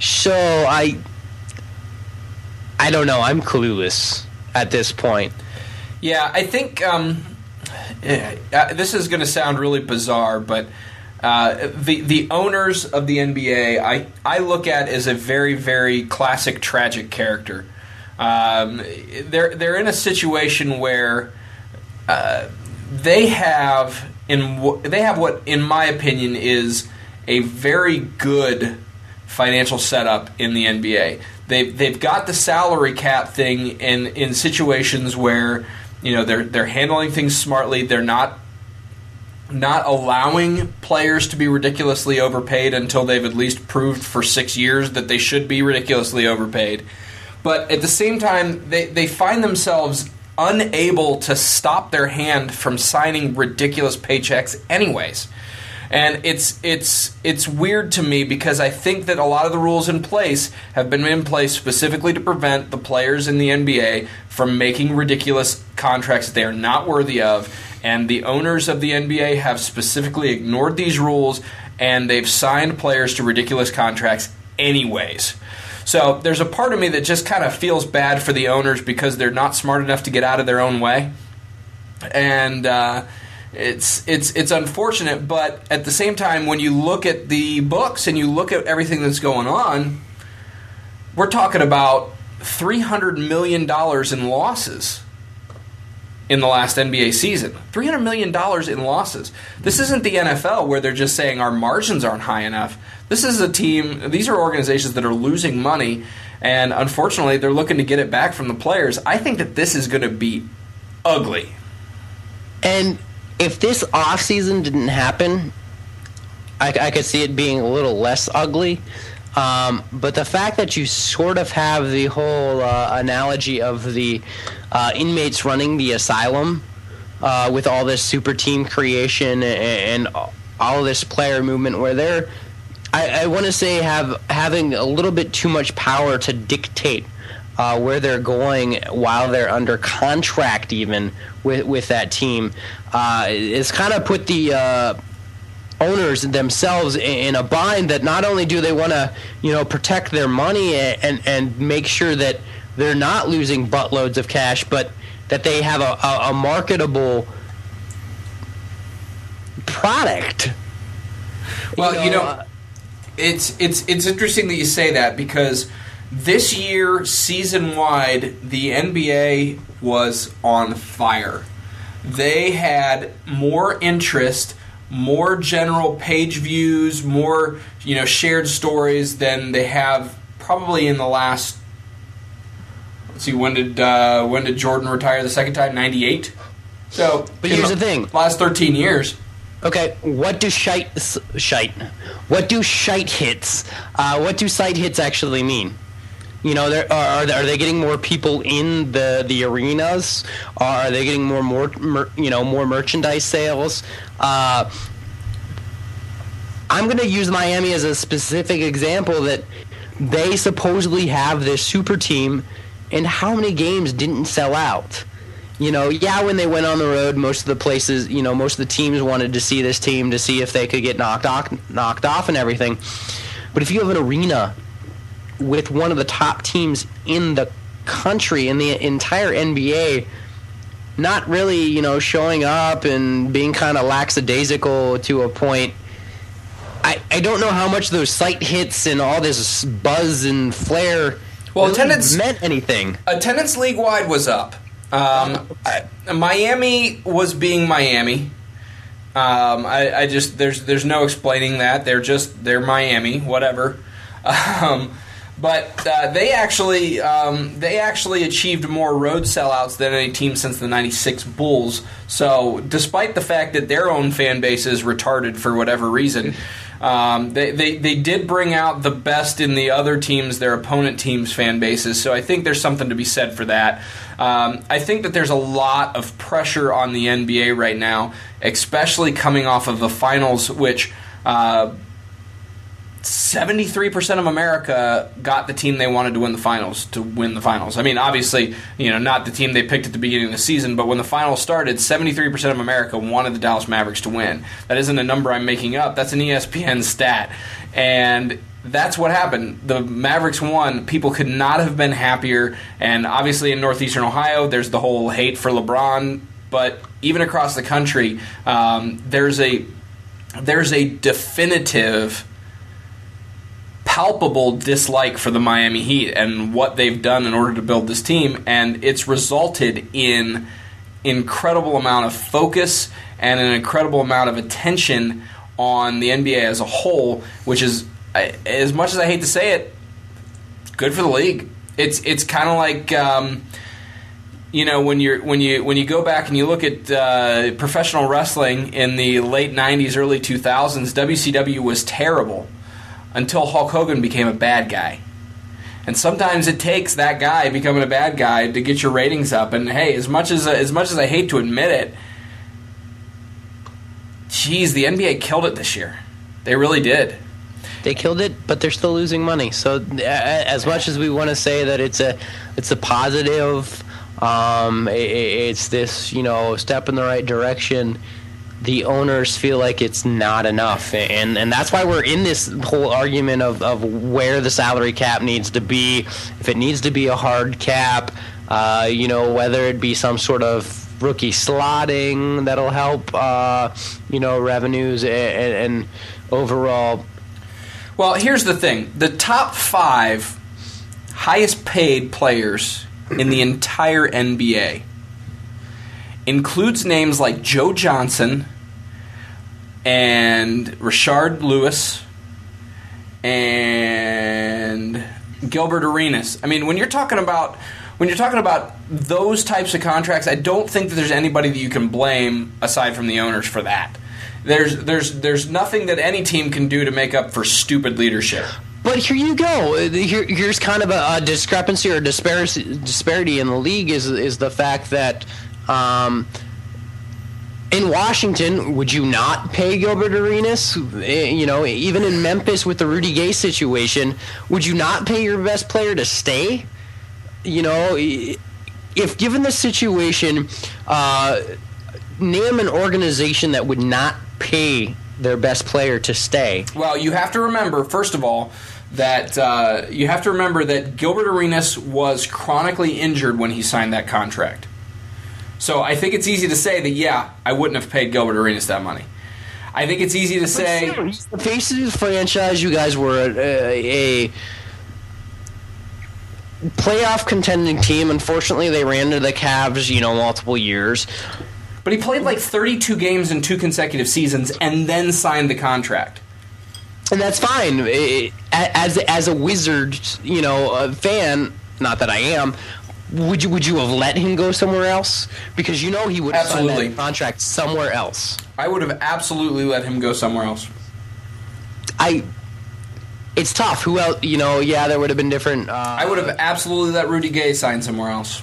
so i i don't know i'm clueless at this point Yeah, I think um, uh, this is going to sound really bizarre, but uh, the the owners of the NBA, I I look at as a very very classic tragic character. Um, they're they're in a situation where uh, they have in they have what in my opinion is a very good financial setup in the NBA. They've they've got the salary cap thing in in situations where you know they're they're handling things smartly. They're not not allowing players to be ridiculously overpaid until they've at least proved for six years that they should be ridiculously overpaid. But at the same time, they, they find themselves unable to stop their hand from signing ridiculous paychecks anyways. And it's it's it's weird to me because I think that a lot of the rules in place have been in place specifically to prevent the players in the NBA from making ridiculous contracts that they are not worthy of. And the owners of the NBA have specifically ignored these rules and they've signed players to ridiculous contracts anyways. So there's a part of me that just kind of feels bad for the owners because they're not smart enough to get out of their own way. And uh, it's it's it's unfortunate, but at the same time, when you look at the books and you look at everything that's going on, we're talking about three hundred million dollars in losses in the last NBA season. Three hundred million dollars in losses. This isn't the NFL where they're just saying our margins aren't high enough. This is a team. These are organizations that are losing money, and unfortunately, they're looking to get it back from the players. I think that this is going to be ugly. And if this off season didn't happen, I, I, could see it being a little less ugly. Um, but the fact that you sort of have the whole uh, analogy of the uh, inmates running the asylum uh, with all this super team creation and, and all this player movement, where they're, I, I want to say, have having a little bit too much power to dictate uh, where they're going while they're under contract, even with with that team, uh, it's kind of put the uh, owners themselves in a bind. That not only do they want to, you know, protect their money and and make sure that they're not losing buttloads of cash, but that they have a, a, a marketable product. Well, you know, you know uh, it's it's it's interesting that you say that because this year, season wide, the NBA was on fire. They had more interest, more general page views, more you know shared stories than they have probably in the last. Let's see, when did uh, when did Jordan retire the second time? Ninety eight. So, but here's the, the thing: last thirteen years. Okay, what do shite shite? What do shite hits? Uh, what do site hits actually mean? You know, are, are they getting more people in the, the arenas? Are they getting more more mer, you know more merchandise sales? Uh, I'm going to use Miami as a specific example that they supposedly have this super team, and how many games didn't sell out? You know, yeah, when they went on the road, most of the places, you know, most of the teams wanted to see this team to see if they could get knocked off, knocked off, and everything. But if you have an arena with one of the top teams in the country in the entire NBA not really, you know, showing up and being kind of lackadaisical to a point. I, I don't know how much those site hits and all this buzz and flair well, really attendance meant anything. Attendance league wide was up. Um, I, Miami was being Miami. Um, I, I, just there's there's no explaining that they're just they're Miami, whatever. Um, but uh, they actually um, they actually achieved more road sellouts than any team since the '96 Bulls. So, despite the fact that their own fan base is retarded for whatever reason, um, they, they they did bring out the best in the other teams, their opponent teams' fan bases. So, I think there's something to be said for that. Um, I think that there's a lot of pressure on the NBA right now, especially coming off of the finals, which. Uh, 73% of America got the team they wanted to win the finals to win the finals. I mean, obviously, you know, not the team they picked at the beginning of the season, but when the finals started, 73% of America wanted the Dallas Mavericks to win. That isn't a number I'm making up. That's an ESPN stat. And that's what happened. The Mavericks won. People could not have been happier. And obviously, in Northeastern Ohio, there's the whole hate for LeBron. But even across the country, um, there's a there's a definitive palpable dislike for the Miami Heat and what they've done in order to build this team, and it's resulted in incredible amount of focus and an incredible amount of attention on the NBA as a whole, which is as much as I hate to say it, good for the league. It's it's kind of like um, you know when you're when you when you go back and you look at uh, professional wrestling in the late '90s, early 2000s. WCW was terrible until Hulk Hogan became a bad guy. And sometimes it takes that guy becoming a bad guy to get your ratings up. And hey, as much as as much as I hate to admit it, geez, the NBA killed it this year. They really did. They killed it, but they're still losing money. So as much as we want to say that it's a it's a positive, um, it, it's this you know step in the right direction. The owners feel like it's not enough, and and that's why we're in this whole argument of, of where the salary cap needs to be. If it needs to be a hard cap, uh, you know whether it be some sort of rookie slotting that'll help, uh, you know revenues and, and overall. Well, here's the thing: the top five highest paid players in the entire NBA includes names like Joe Johnson and Rashard Lewis and Gilbert Arenas. I mean, when you're talking about when you're talking about those types of contracts, I don't think that there's anybody that you can blame aside from the owners for that. There's there's there's nothing that any team can do to make up for stupid leadership. But here you go. Here, here's kind of a, a discrepancy or disparity, disparity in the league is is the fact that um, in Washington, would you not pay Gilbert Arenas? Eh, You know, even in Memphis with the Rudy Gay situation, would you not pay your best player to stay? You know, if given the situation, uh, name an organization that would not pay their best player to stay. Well, you have to remember, first of all, that uh, you have to remember that Gilbert Arenas was chronically injured when he signed that contract. So I think it's easy to say that yeah, I wouldn't have paid Gilbert Arenas that money. I think it's easy to say He's the face of his franchise. You guys were a, a playoff contending team. Unfortunately, they ran into the Cavs, you know, multiple years. But he played like 32 games in two consecutive seasons and then signed the contract. and that's fine. Eh, As as a Wizard, you know, a fan, not that I am. Would you would you have let him go somewhere else? Because you know he would have signed that contract somewhere else. I would have absolutely let him go somewhere else. I. It's tough. Who else? You know, yeah, there would have been different. Uh, I would have absolutely let Rudy Gay sign somewhere else.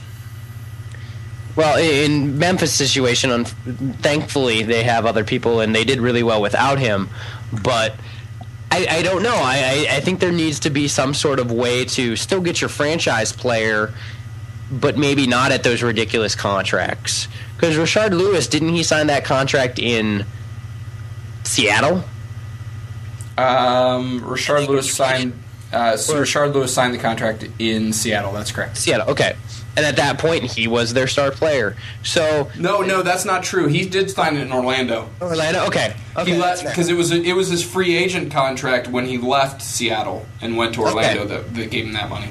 Well, in Memphis situation, un- thankfully they have other people, and they did really well without him. But I, I don't know. I, I, I think there needs to be some sort of way to still get your franchise player, but maybe not at those ridiculous contracts. Because Rashard Lewis didn't he sign that contract in Seattle? Um, Rashard Lewis signed. Uh, so Rashard Lewis signed the contract in Seattle. That's correct. Seattle. Okay. And at that point, he was their star player. So No, no, that's not true. He did sign it in Orlando. Orlando. Okay. Okay. he left because it was it was his free agent contract when he left Seattle and went to Orlando Okay. that, that gave him that money.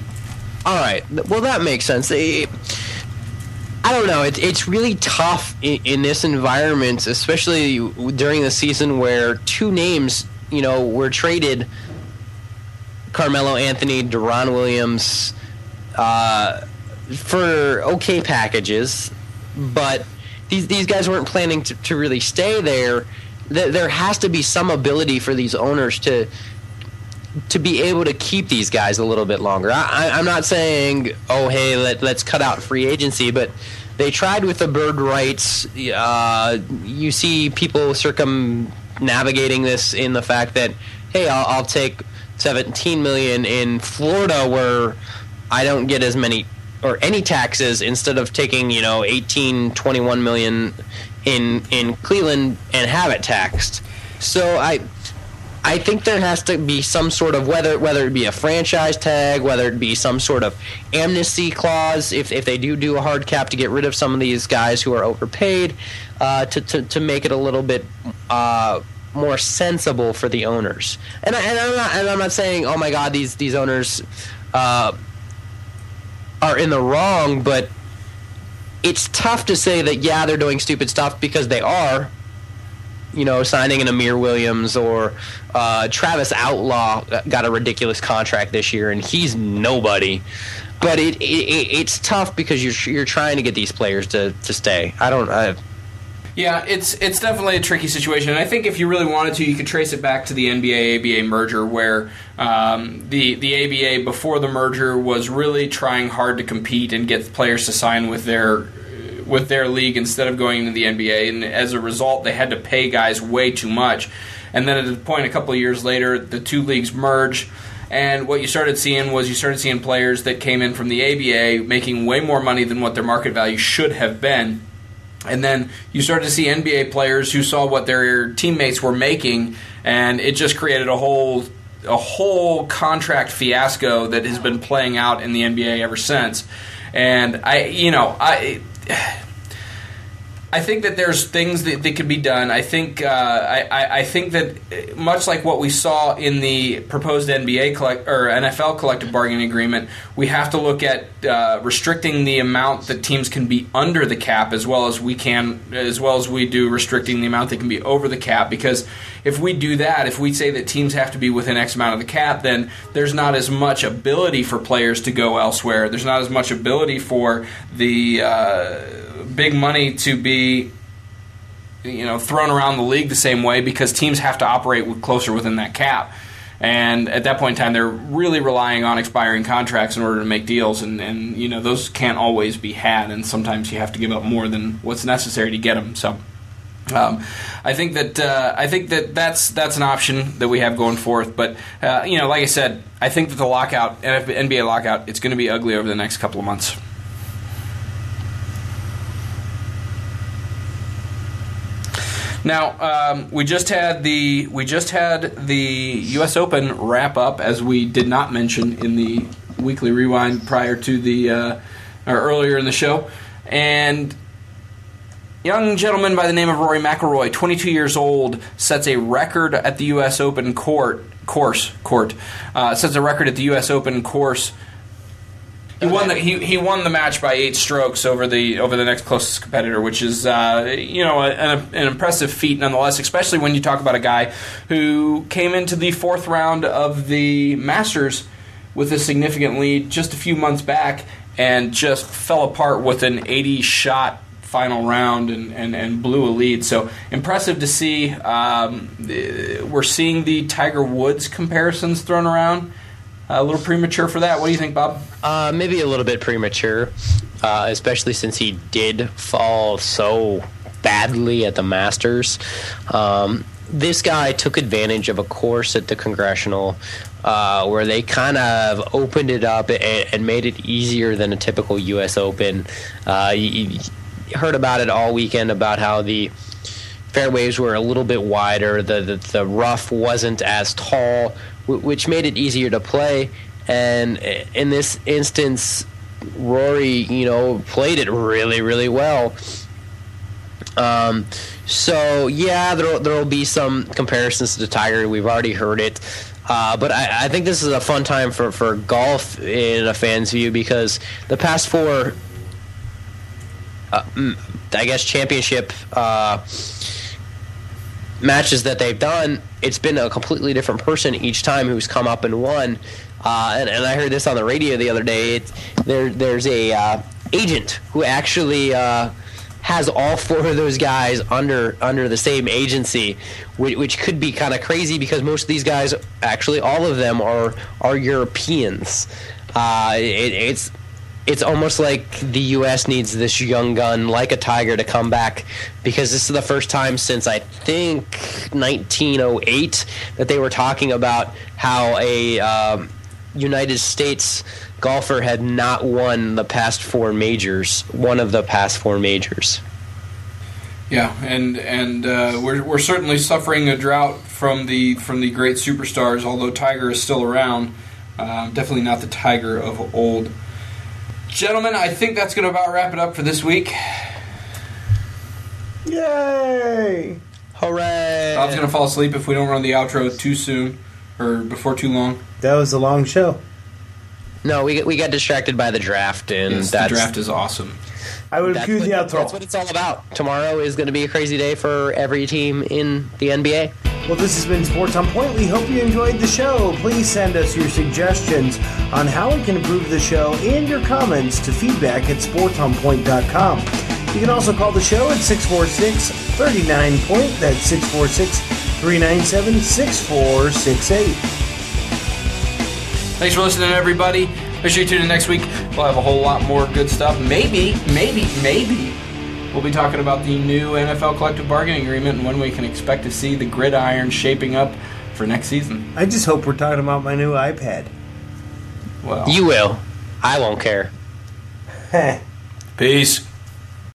All right. Well, that makes sense. I don't know. It, it's really tough in, in this environment, especially during the season where two names, you know, were traded. Carmelo Anthony, Deron Williams, uh, for okay packages, but these these guys weren't planning to, to really stay. There there has to be some ability for these owners to to be able to keep these guys a little bit longer. I, I'm not saying, oh, hey, let, let's cut out free agency, but they tried with the bird rights. Uh, you see people circumnavigating this in the fact that, hey, I'll, I'll take 17 million in Florida where I don't get as many or any taxes instead of taking, you know, 18, 21 million in in Cleveland and have it taxed. So I I think there has to be some sort of whether whether it be a franchise tag, whether it be some sort of amnesty clause, if, if they do do a hard cap to get rid of some of these guys who are overpaid, uh, to, to to make it a little bit uh, more sensible for the owners. And, I, and I'm not and I'm not saying oh my god these these owners uh, are in the wrong, but it's tough to say that yeah they're doing stupid stuff because they are you know, signing an Amir Williams or uh, Travis Outlaw got a ridiculous contract this year, and he's nobody. But it, it it's tough because you're you're trying to get these players to, to stay. I don't. I, Yeah, it's it's definitely a tricky situation. And I think if you really wanted to, you could trace it back to the NBA ABA merger, where um, the the ABA before the merger was really trying hard to compete and get players to sign with their with their league instead of going into the NBA, and as a result, they had to pay guys way too much. And then at a point, a couple of years later, the two leagues merge. And what you started seeing was you started seeing players that came in from the ABA making way more money than what their market value should have been. And then you started to see NBA players who saw what their teammates were making, and it just created a whole a whole contract fiasco that has been playing out in the NBA ever since. And I, you know, I uh, I think that there's things that, that could be done. I think uh, I, I, think that uh, much like what we saw in the proposed NBA collect, or NFL collective bargaining agreement, we have to look at uh, restricting the amount that teams can be under the cap as well as we can as well as we do restricting the amount that can be over the cap. Because if we do that, if we say that teams have to be within X amount of the cap, then there's not as much ability for players to go elsewhere. There's not as much ability for the uh, big money to be you know thrown around the league the same way because teams have to operate with closer within that cap. And at that point in time, they're really relying on expiring contracts in order to make deals, and, and you know those can't always be had, and sometimes you have to give up more than what's necessary to get them. So, um, I think that uh, I think that that's that's an option that we have going forth. But uh, you know, like I said, I think that the lockout, NBA lockout, it's going to be ugly over the next couple of months. Now um, we just had the we just had the U.S. Open wrap up, as we did not mention in the weekly rewind prior to the uh, or earlier in the show, and young gentleman by the name of Rory McIlroy, 22 years old, sets a record at the U.S. Open court course court uh, sets a record at the U.S. Open course. He won the he, he won the match by eight strokes over the over the next closest competitor, which is uh, you know an, an impressive feat nonetheless. Especially when you talk about a guy who came into the fourth round of the Masters with a significant lead just a few months back and just fell apart with an 80 shot final round and, and, and blew a lead. So impressive to see. Um, we're seeing the Tiger Woods comparisons thrown around. A little premature for that. What do you think, Bob? Uh, maybe a little bit premature, uh, especially since he did fall so badly at the Masters. Um, this guy took advantage of a course at the Congressional uh, where they kind of opened it up and, and, made it easier than a typical U.S. Open. Uh, you, you heard about it all weekend about how the fairways were a little bit wider, the, the, the rough wasn't as tall, which made it easier to play. And in this instance, Rory, you know, played it really, really well. Um, so yeah, there there will be some comparisons to Tiger. We've already heard it. Uh, but I, I, think this is a fun time for, for golf in a fan's view because the past four, uh, I guess, championship uh, matches that they've done, it's been a completely different person each time who's come up and won. Uh, and, and, I heard this on the radio the other day. There, there's a uh, agent who actually uh, has all four of those guys under under the same agency, which, which could be kind of crazy because most of these guys, actually all of them, are are Europeans. Uh, it, it's it's almost like the U.S. needs this young gun like a Tiger to come back because this is the first time since I think 1908 that they were talking about how a um, United States golfer had not won the past four majors, one of the past four majors. Yeah, and and uh, we're we're certainly suffering a drought from the from the great superstars. Although Tiger is still around, uh, definitely not the Tiger of old. Gentlemen, I think that's going to about wrap it up for this week. Yay! Hooray! Bob's going to fall asleep if we don't run the outro too soon or before too long. That was a long show. No, we we got distracted by the draft, and yes, that's, the draft is awesome. I would That's cue what, the that's what it's all about. Tomorrow is going to be a crazy day for every team in the NBA. Well, this has been Sports on Point. We hope you enjoyed the show. Please send us your suggestions on how we can improve the show and your comments to feedback at sportsonpoint.com. You can also call the show at 646 39 Point. That's 646 397 6468. Thanks for listening, everybody. Make sure you tune in next week. We'll have a whole lot more good stuff. Maybe, maybe, maybe we'll be talking about the new NFL collective bargaining agreement and when we can expect to see the gridiron shaping up for next season. I just hope we're talking about my new iPad. Well, You will. I won't care. peace.